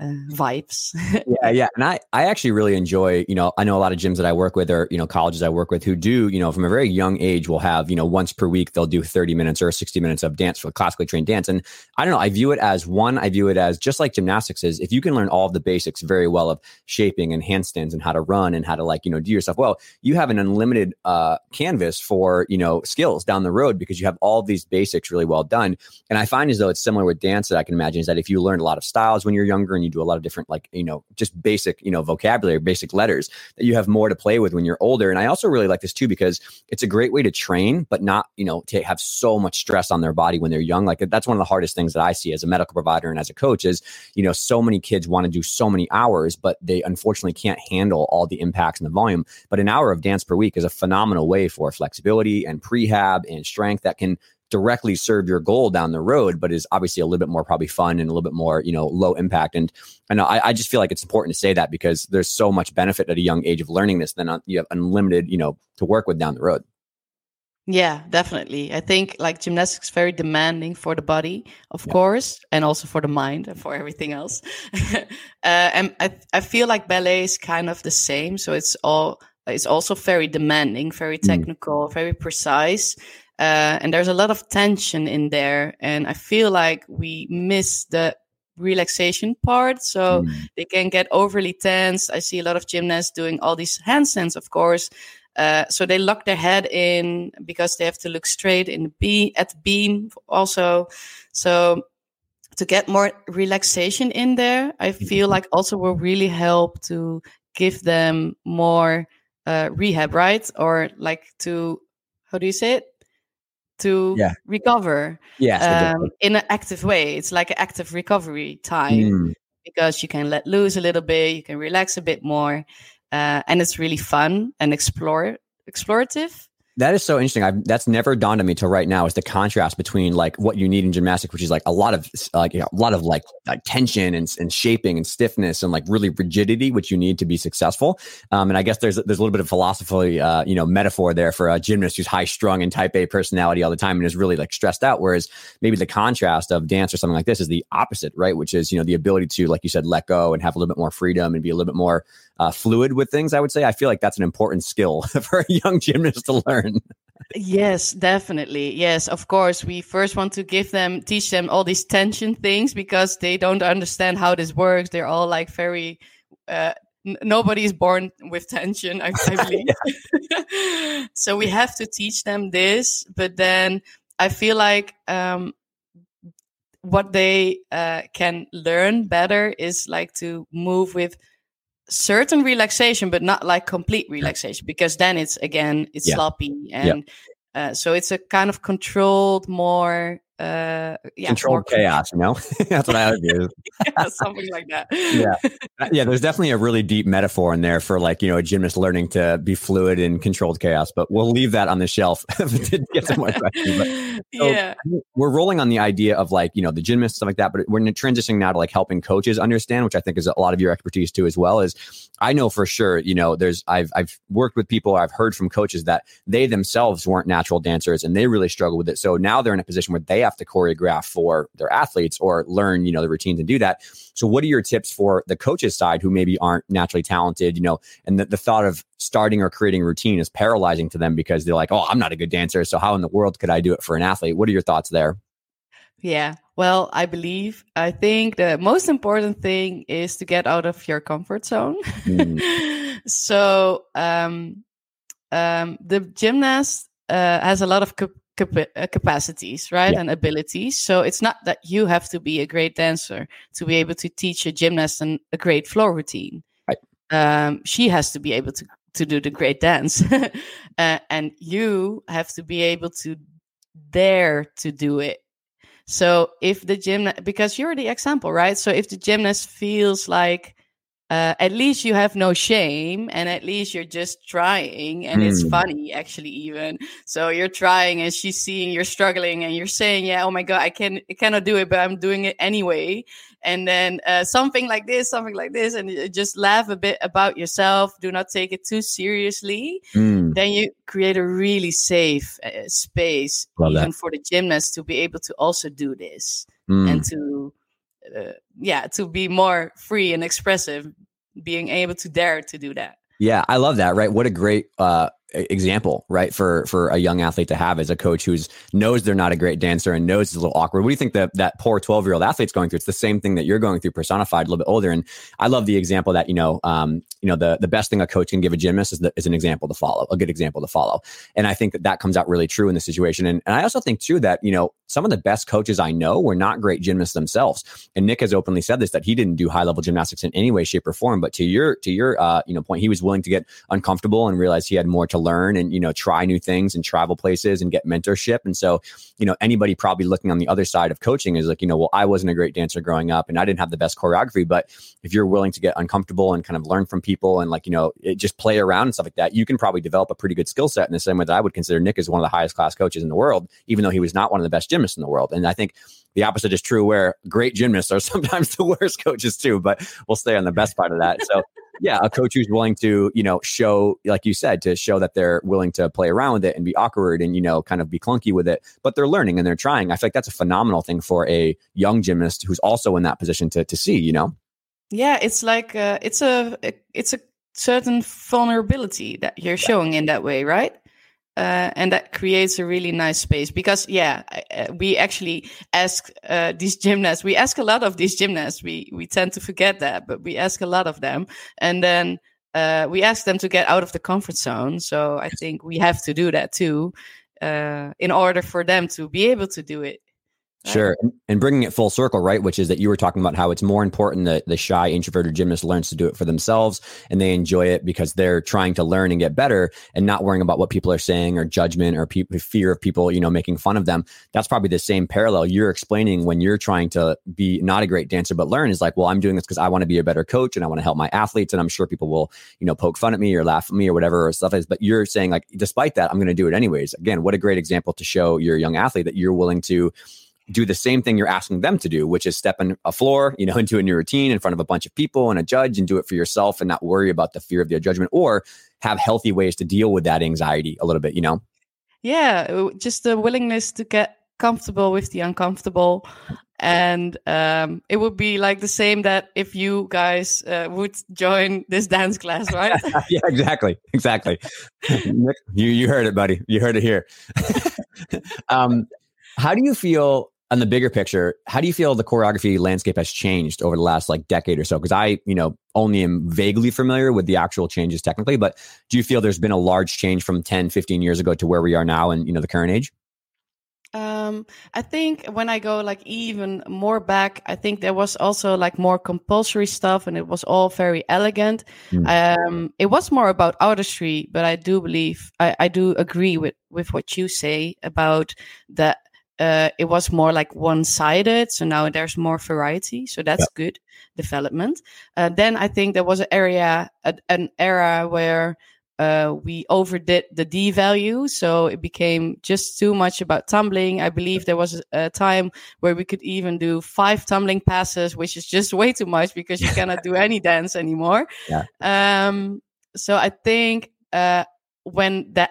Speaker 1: uh, vibes. [laughs]
Speaker 2: yeah, yeah, and I I actually really enjoy. You know, I know a lot of gyms that I work with, or you know, colleges I work with, who do you know from a very young age will have you know once per week they'll do thirty minutes or sixty minutes of dance for classically trained dance, and I don't know. I view it as one. I view it as just like gymnastics is. If you can learn all of the basics very well of shaping and handstands and how to run and how to like you know do yourself well, you have an unlimited uh, canvas for you know skills down the road because you have all these basics really well done. And I find as though it's similar with dance that I can imagine is that if you learned a lot of styles when you're younger and you do a lot of different like you know just basic you know vocabulary basic letters that you have more to play with when you're older. And i also really like this too because it's a great way to train but not you know to have so much stress on their body when they're young. Like that's one of the hardest things that i see as a medical provider and as a coach is you know so many kids want to do so many hours but they unfortunately can't handle all the impacts and the volume. But an hour of dance per week is a phenomenal way for flexibility and prehab and strength that can directly serve your goal down the road, but is obviously a little bit more probably fun and a little bit more, you know, low impact. And I know I, I just feel like it's important to say that because there's so much benefit at a young age of learning this, then uh, you have unlimited, you know, to work with down the road.
Speaker 1: Yeah, definitely. I think like gymnastics very demanding for the body, of yeah. course, and also for the mind and for everything else. [laughs] uh, and I, I feel like ballet is kind of the same. So it's all it's also very demanding, very mm. technical, mm. very precise. Uh, and there's a lot of tension in there. And I feel like we miss the relaxation part. So mm. they can get overly tense. I see a lot of gymnasts doing all these handstands, of course. Uh, so they lock their head in because they have to look straight in the beam at the beam also. So to get more relaxation in there, I feel mm-hmm. like also will really help to give them more uh, rehab, right? Or like to how do you say it? To yeah. recover
Speaker 2: yeah,
Speaker 1: um, in an active way. It's like an active recovery time mm. because you can let loose a little bit, you can relax a bit more, uh, and it's really fun and explore explorative.
Speaker 2: That is so interesting. I've, that's never dawned on me till right now. Is the contrast between like what you need in gymnastics, which is like a lot of like you know, a lot of like, like tension and, and shaping and stiffness and like really rigidity, which you need to be successful. Um, and I guess there's there's a little bit of philosophy, uh, you know, metaphor there for a gymnast who's high strung and type A personality all the time and is really like stressed out. Whereas maybe the contrast of dance or something like this is the opposite, right? Which is you know the ability to, like you said, let go and have a little bit more freedom and be a little bit more uh, fluid with things. I would say I feel like that's an important skill [laughs] for a young gymnast to learn.
Speaker 1: Yes, definitely. Yes, of course. We first want to give them, teach them all these tension things because they don't understand how this works. They're all like very, uh, n- nobody born with tension, I, I [laughs] believe. [laughs] so we have to teach them this, but then I feel like um, what they uh, can learn better is like to move with certain relaxation, but not like complete relaxation, because then it's again it's yeah. sloppy and yeah. uh, so it's a kind of controlled, more uh yeah
Speaker 2: controlled chaos you know? [laughs] That's what i would do. [laughs]
Speaker 1: Yeah, something like that.
Speaker 2: Yeah. [laughs] Uh, yeah there's definitely a really deep metaphor in there for like you know a gymnast learning to be fluid in controlled chaos but we'll leave that on the shelf to get more questions but,
Speaker 1: so yeah.
Speaker 2: we're rolling on the idea of like you know the gymnast stuff like that but we're transitioning now to like helping coaches understand which i think is a lot of your expertise too as well is i know for sure you know there's i've i've worked with people i've heard from coaches that they themselves weren't natural dancers and they really struggle with it so now they're in a position where they have to choreograph for their athletes or learn, you know, the routines and do that. So what are your tips for the coaches side who maybe aren't naturally talented, you know, and the, the thought of starting or creating routine is paralyzing to them because they're like, oh, I'm not a good dancer. So how in the world could I do it for an athlete? What are your thoughts there?
Speaker 1: Yeah. Well, I believe, I think the most important thing is to get out of your comfort zone. Mm. [laughs] so, um, um, the gymnast uh, has a lot of cap- uh, capacities, right, yeah. and abilities. So it's not that you have to be a great dancer to be able to teach a gymnast an, a great floor routine.
Speaker 2: Right.
Speaker 1: Um, she has to be able to to do the great dance, [laughs] uh, and you have to be able to dare to do it. So if the gymnast, because you're the example, right? So if the gymnast feels like uh, at least you have no shame and at least you're just trying and mm. it's hmm. funny actually even so you're trying and she's seeing you're struggling and you're saying yeah oh my god i can I cannot do it but i'm doing it anyway and then uh, something like this something like this and just laugh a bit about yourself do not take it too seriously mm. then you create a really safe uh, space Love even that. for the gymnast to be able to also do this mm. and to uh, yeah to be more free and expressive being able to dare to do that.
Speaker 2: Yeah i love that right? What a great uh example, right? For for a young athlete to have as a coach who's knows they're not a great dancer and knows it's a little awkward. What do you think that that poor 12 year old athlete's going through? It's the same thing that you're going through personified a little bit older. And I love the example that, you know, um, you know, the the best thing a coach can give a gymnast is, the, is an example to follow, a good example to follow. And I think that that comes out really true in the situation. And, and I also think too that, you know, some of the best coaches I know were not great gymnasts themselves. And Nick has openly said this, that he didn't do high level gymnastics in any way, shape or form. But to your, to your, uh, you know, point, he was willing to get uncomfortable and realize he had more to learn and, you know, try new things and travel places and get mentorship. And so, you know, anybody probably looking on the other side of coaching is like, you know, well, I wasn't a great dancer growing up and I didn't have the best choreography. But if you're willing to get uncomfortable and kind of learn from people and like, you know, it, just play around and stuff like that, you can probably develop a pretty good skill set in the same way that I would consider Nick as one of the highest class coaches in the world, even though he was not one of the best gymnasts in the world. And I think the opposite is true where great gymnasts are [laughs] sometimes the worst coaches too, but we'll stay on the best part of that. So yeah, a coach who's willing to, you know, show, like you said, to show that they're willing to play around with it and be awkward and, you know, kind of be clunky with it, but they're learning and they're trying. I feel like that's a phenomenal thing for a young gymnast who's also in that position to, to see, you know?
Speaker 1: Yeah, it's like, uh, it's a, it's a certain vulnerability that you're showing in that way, right? Uh, and that creates a really nice space because yeah uh, we actually ask uh, these gymnasts we ask a lot of these gymnasts. We we tend to forget that but we ask a lot of them. And then uh, we ask them to get out of the comfort zone. So i think we have to do that too uh, in order for them to be able to do it
Speaker 2: Sure. And bringing it full circle, right? Which is that you were talking about how it's more important that the shy introverted gymnast learns to do it for themselves and they enjoy it because they're trying to learn and get better and not worrying about what people are saying or judgment or pe- fear of people, you know, making fun of them. That's probably the same parallel you're explaining when you're trying to be not a great dancer, but learn is like, well, I'm doing this because I want to be a better coach and I want to help my athletes. And I'm sure people will, you know, poke fun at me or laugh at me or whatever or stuff is. But you're saying like, despite that, I'm going to do it anyways. Again, what a great example to show your young athlete that you're willing to do the same thing you're asking them to do, which is step on a floor, you know, into a new routine in front of a bunch of people and a judge and do it for yourself and not worry about the fear of their judgment or have healthy ways to deal with that anxiety a little bit, you know?
Speaker 1: Yeah, just the willingness to get comfortable with the uncomfortable. And um, it would be like the same that if you guys uh, would join this [laughs] dance class, right? [laughs]
Speaker 2: yeah, exactly, exactly. [laughs] you you heard it, buddy. You heard it here. um, how do you feel on the bigger picture? How do you feel the choreography landscape has changed over the last like decade or so? Because I, you know, only am vaguely familiar with the actual changes technically, but do you feel there's been a large change from 10, 15 years ago to where we are now and, you know, the current age?
Speaker 1: Um, I think when I go like even more back, I think there was also like more compulsory stuff and it was all very elegant. Mm. Um, it was more about artistry, but I do believe, I, I do agree with, with what you say about that uh, it was more like one sided. So now there's more variety. So that's yeah. good development. Uh, then I think there was an area, an era where uh, we overdid the D value. So it became just too much about tumbling. I believe there was a time where we could even do five tumbling passes, which is just way too much because you cannot do any [laughs] dance anymore. Yeah. Um, so I think uh, when that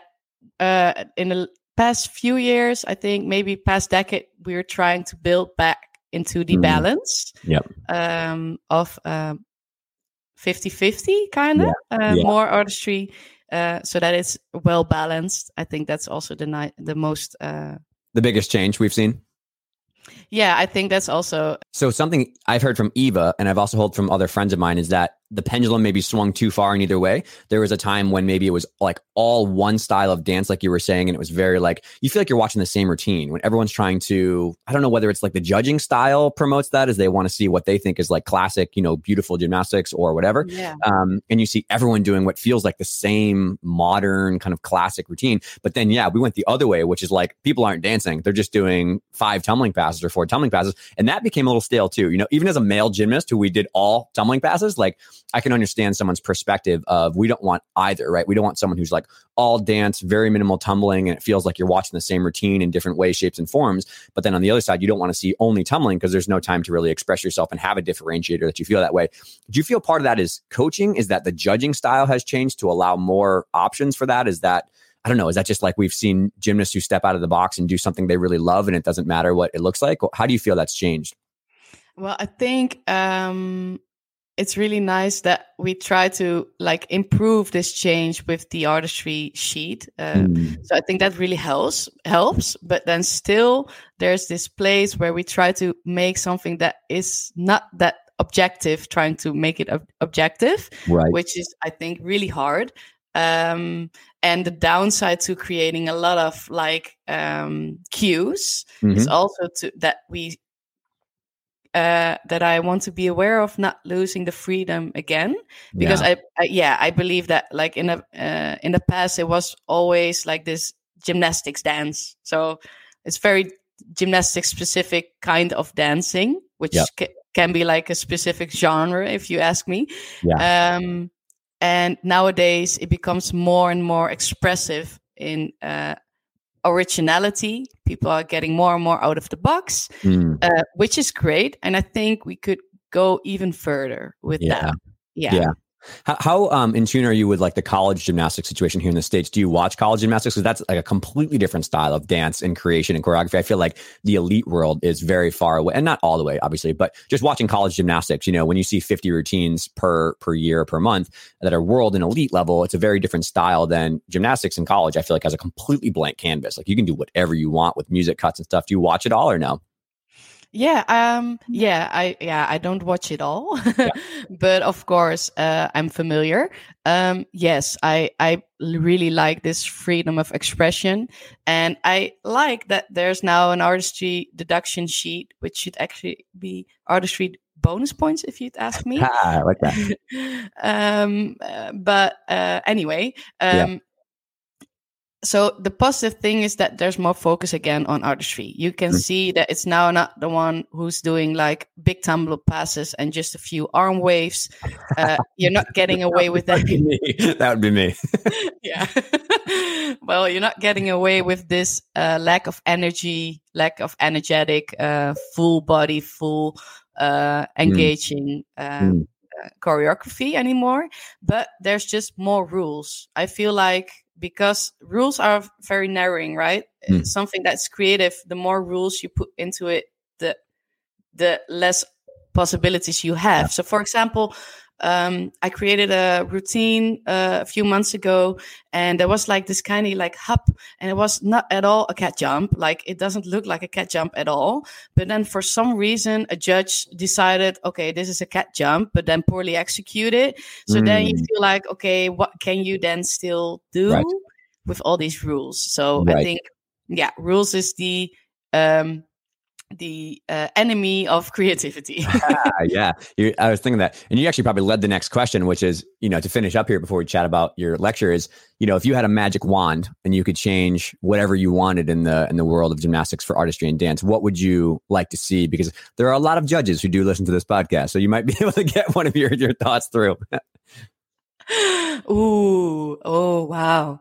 Speaker 1: uh, in the past few years, I think maybe past decade, we're trying to build back into the mm. balance
Speaker 2: yep.
Speaker 1: um, of um, 50 50 kind of yeah. uh, yeah. more artistry uh, so that it's well balanced. I think that's also the ni- the most uh,
Speaker 2: the biggest change we've seen.
Speaker 1: Yeah, I think that's also
Speaker 2: so something I've heard from Eva, and I've also heard from other friends of mine is that the pendulum maybe swung too far in either way. There was a time when maybe it was like all one style of dance, like you were saying, and it was very like you feel like you're watching the same routine when everyone's trying to. I don't know whether it's like the judging style promotes that as they want to see what they think is like classic, you know, beautiful gymnastics or whatever.
Speaker 1: Yeah.
Speaker 2: Um, and you see everyone doing what feels like the same modern kind of classic routine. But then, yeah, we went the other way, which is like people aren't dancing; they're just doing five tumbling passes or four tumbling passes, and that became a little stale too. You know, even as a male gymnast who we did all tumbling passes, like I can understand someone's perspective of we don't want either, right? We don't want someone who's like all dance, very minimal tumbling, and it feels like you're watching the same routine in different ways, shapes, and forms. But then on the other side, you don't want to see only tumbling because there's no time to really express yourself and have a differentiator that you feel that way. Do you feel part of that is coaching? Is that the judging style has changed to allow more options for that? Is that I don't know. Is that just like we've seen gymnasts who step out of the box and do something they really love and it doesn't matter what it looks like? How do you feel that's changed?
Speaker 1: Well, I think um, it's really nice that we try to like improve this change with the artistry sheet. Uh, mm. So I think that really helps helps. But then still, there's this place where we try to make something that is not that objective, trying to make it ob- objective,
Speaker 2: right.
Speaker 1: which is I think really hard. Um, and the downside to creating a lot of like um, cues mm-hmm. is also to that we uh, that I want to be aware of not losing the freedom again because yeah. I, I, yeah I believe that like in the uh, in the past it was always like this gymnastics dance so it's very gymnastics specific kind of dancing which ca- can be like a specific genre if you ask me
Speaker 2: yeah.
Speaker 1: um and nowadays it becomes more and more expressive in uh, originality. People are getting more and more out of the box, mm. uh, which is great. And I think we could go even further with yeah. that. Yeah.
Speaker 2: Yeah. How, how um, in tune are you with like the college gymnastics situation here in the states? Do you watch college gymnastics? Because that's like a completely different style of dance and creation and choreography. I feel like the elite world is very far away, and not all the way, obviously, but just watching college gymnastics. You know, when you see fifty routines per per year per month that are world and elite level, it's a very different style than gymnastics in college. I feel like has a completely blank canvas. Like you can do whatever you want with music cuts and stuff. Do you watch it all or no?
Speaker 1: Yeah, um, yeah, I yeah, I don't watch it all, yeah. [laughs] but of course, uh, I'm familiar. Um, yes, I I really like this freedom of expression, and I like that there's now an artistry deduction sheet, which should actually be artistry bonus points if you'd ask [laughs] me.
Speaker 2: I like that. [laughs]
Speaker 1: um, uh, but uh, anyway, um, yeah so the positive thing is that there's more focus again on artistry. You can mm. see that it's now not the one who's doing like big tumble passes and just a few arm waves. Uh, [laughs] you're not getting away with that. [laughs]
Speaker 2: that would be me. [laughs]
Speaker 1: yeah. well, you're not getting away with this uh, lack of energy, lack of energetic, uh, full body, full uh, mm. engaging. Mm. Mm. choreography anymore, but there's just more rules. I feel like because rules are very narrowing, right? Mm. Something that's creative, the more rules you put into it, the the less possibilities you have. So, for example, um, I created a routine uh, a few months ago, and there was like this kind of like hop, and it was not at all a cat jump. Like it doesn't look like a cat jump at all. But then for some reason, a judge decided, okay, this is a cat jump, but then poorly executed. So mm. then you mm. feel like, okay, what can you then still do right. with all these rules? So right. I think, yeah, rules is the um, the uh, enemy of creativity. [laughs]
Speaker 2: yeah, you, I was thinking that, and you actually probably led the next question, which is, you know, to finish up here before we chat about your lecture is, you know, if you had a magic wand and you could change whatever you wanted in the in the world of gymnastics for artistry and dance, what would you like to see? Because there are a lot of judges who do listen to this podcast, so you might be [laughs] able to get one of your your thoughts through. [laughs]
Speaker 1: Ooh, oh wow.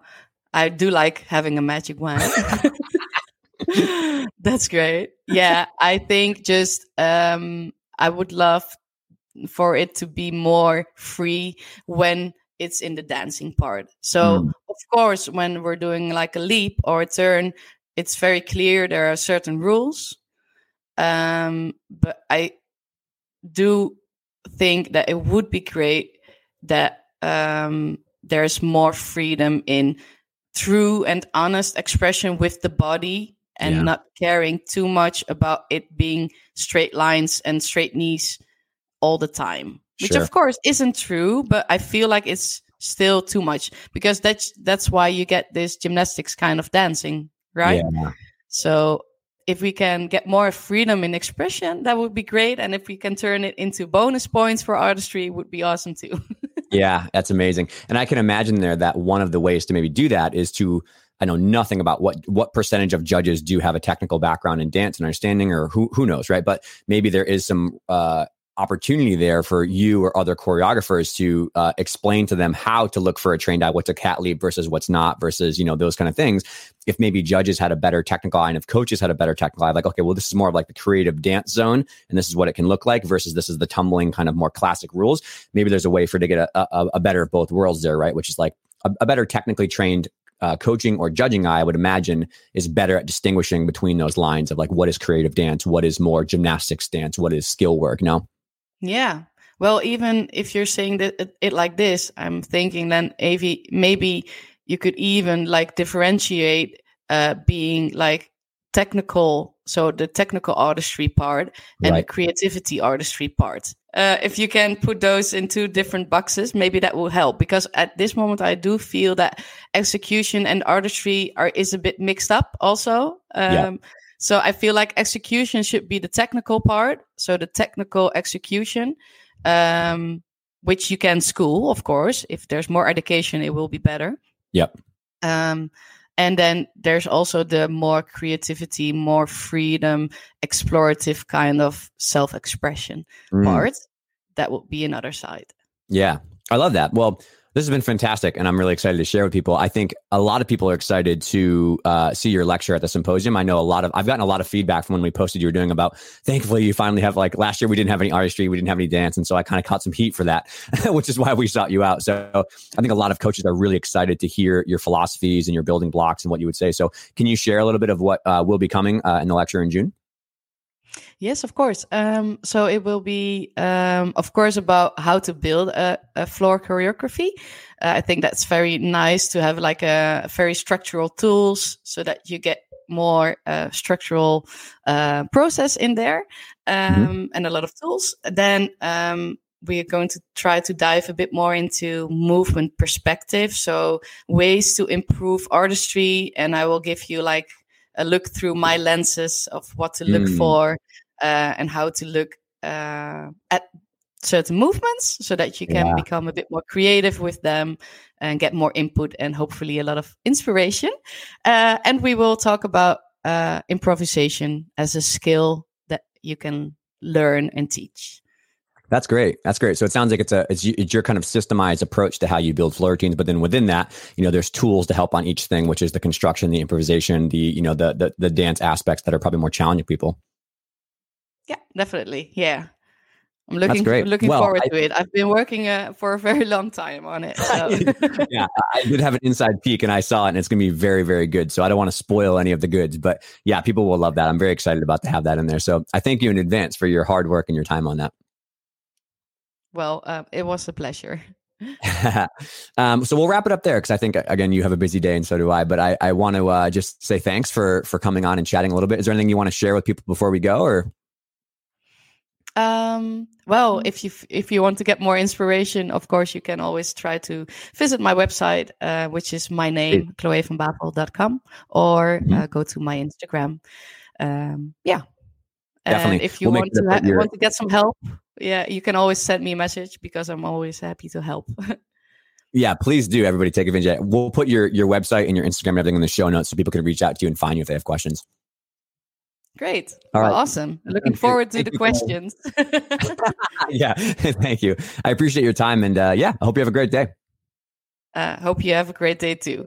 Speaker 1: I do like having a magic wand. [laughs] That's great. Yeah, I think just um, I would love for it to be more free when it's in the dancing part. So, mm. of course, when we're doing like a leap or a turn, it's very clear there are certain rules. Um, but I do think that it would be great that um, there's more freedom in true and honest expression with the body and yeah. not caring too much about it being straight lines and straight knees all the time which sure. of course isn't true but i feel like it's still too much because that's that's why you get this gymnastics kind of dancing right yeah. so if we can get more freedom in expression that would be great and if we can turn it into bonus points for artistry would be awesome too [laughs]
Speaker 2: yeah that's amazing and i can imagine there that one of the ways to maybe do that is to I know nothing about what what percentage of judges do have a technical background in dance and understanding, or who who knows, right? But maybe there is some uh, opportunity there for you or other choreographers to uh, explain to them how to look for a trained eye, what's a cat leap versus what's not, versus you know those kind of things. If maybe judges had a better technical eye, and if coaches had a better technical eye, like okay, well this is more of like the creative dance zone, and this is what it can look like, versus this is the tumbling kind of more classic rules. Maybe there's a way for to get a, a, a better of both worlds there, right? Which is like a, a better technically trained uh, coaching or judging eye, I would imagine, is better at distinguishing between those lines of like what is creative dance, what is more gymnastics dance, what is skill work. No.
Speaker 1: Yeah. Well, even if you're saying that it, it like this, I'm thinking then Avi, maybe you could even like differentiate uh, being like technical, so the technical artistry part and right. the creativity artistry part uh, if you can put those into different boxes, maybe that will help. Because at this moment, I do feel that execution and artistry are is a bit mixed up. Also, um, yeah. so I feel like execution should be the technical part. So the technical execution, um, which you can school, of course. If there's more education, it will be better.
Speaker 2: Yep.
Speaker 1: Um, and then there's also the more creativity more freedom explorative kind of self-expression mm. part that would be another side
Speaker 2: yeah i love that well this has been fantastic, and I'm really excited to share with people. I think a lot of people are excited to uh, see your lecture at the symposium. I know a lot of I've gotten a lot of feedback from when we posted you were doing about. Thankfully, you finally have like last year we didn't have any artistry, we didn't have any dance, and so I kind of caught some heat for that, [laughs] which is why we sought you out. So I think a lot of coaches are really excited to hear your philosophies and your building blocks and what you would say. So can you share a little bit of what uh, will be coming uh, in the lecture in June?
Speaker 1: Yes, of course. Um, so it will be, um, of course, about how to build a, a floor choreography. Uh, I think that's very nice to have like a, very structural tools so that you get more uh, structural uh, process in there mm-hmm. um, mm-hmm. and a lot of tools. Then um, we are going to try to dive a bit more into movement perspective. So ways to improve artistry. And I will give you like a look through my lenses of what to look mm. for uh, and how to look uh, at certain movements so that you can yeah. become a bit more creative with them and get more input and hopefully a lot of inspiration. Uh, and we will talk about uh, improvisation as a skill that you can learn and teach.
Speaker 2: That's great. That's great. So it sounds like it's a it's, it's, your kind of systemized approach to how you build floor routines. But then within that, you know, there's tools to help on each thing, which is the construction, the improvisation, the you know the the, the dance aspects that are probably more challenging people.
Speaker 1: Yeah, definitely. Yeah. I'm looking looking well, forward I, to it. I've been working uh, for a [laughs] very long time on it. So. [laughs]
Speaker 2: yeah, I did have an inside peek and I saw it, and it's going to be very, very good. So I don't want to spoil any of the goods, but yeah, people will love that. I'm very excited about to have that in there. So I thank you in advance for your hard work and your time on that.
Speaker 1: Well, uh, it was a pleasure. [laughs] [laughs]
Speaker 2: um, so we'll wrap it up there because I think again you have a busy day and so do I. But I, I want to uh, just say thanks for for coming on and chatting a little bit. Is there anything you want to share with people before we go, or?
Speaker 1: Um, well, if you if you want to get more inspiration, of course, you can always try to visit my website, uh, which is my name, chloevanbavel.com, or mm-hmm. uh, go to my Instagram. Um, yeah, Definitely. And if you we'll want to ha- want to get some help, yeah, you can always send me a message because I'm always happy to help. [laughs]
Speaker 2: yeah, please do. Everybody take advantage. We'll put your your website and your Instagram and everything in the show notes so people can reach out to you and find you if they have questions.
Speaker 1: Great. All right. Well, awesome. Looking forward to thank the questions. [laughs] [laughs]
Speaker 2: yeah. Thank you. I appreciate your time. And uh, yeah, I hope you have a great day.
Speaker 1: Uh, hope you have a great day too.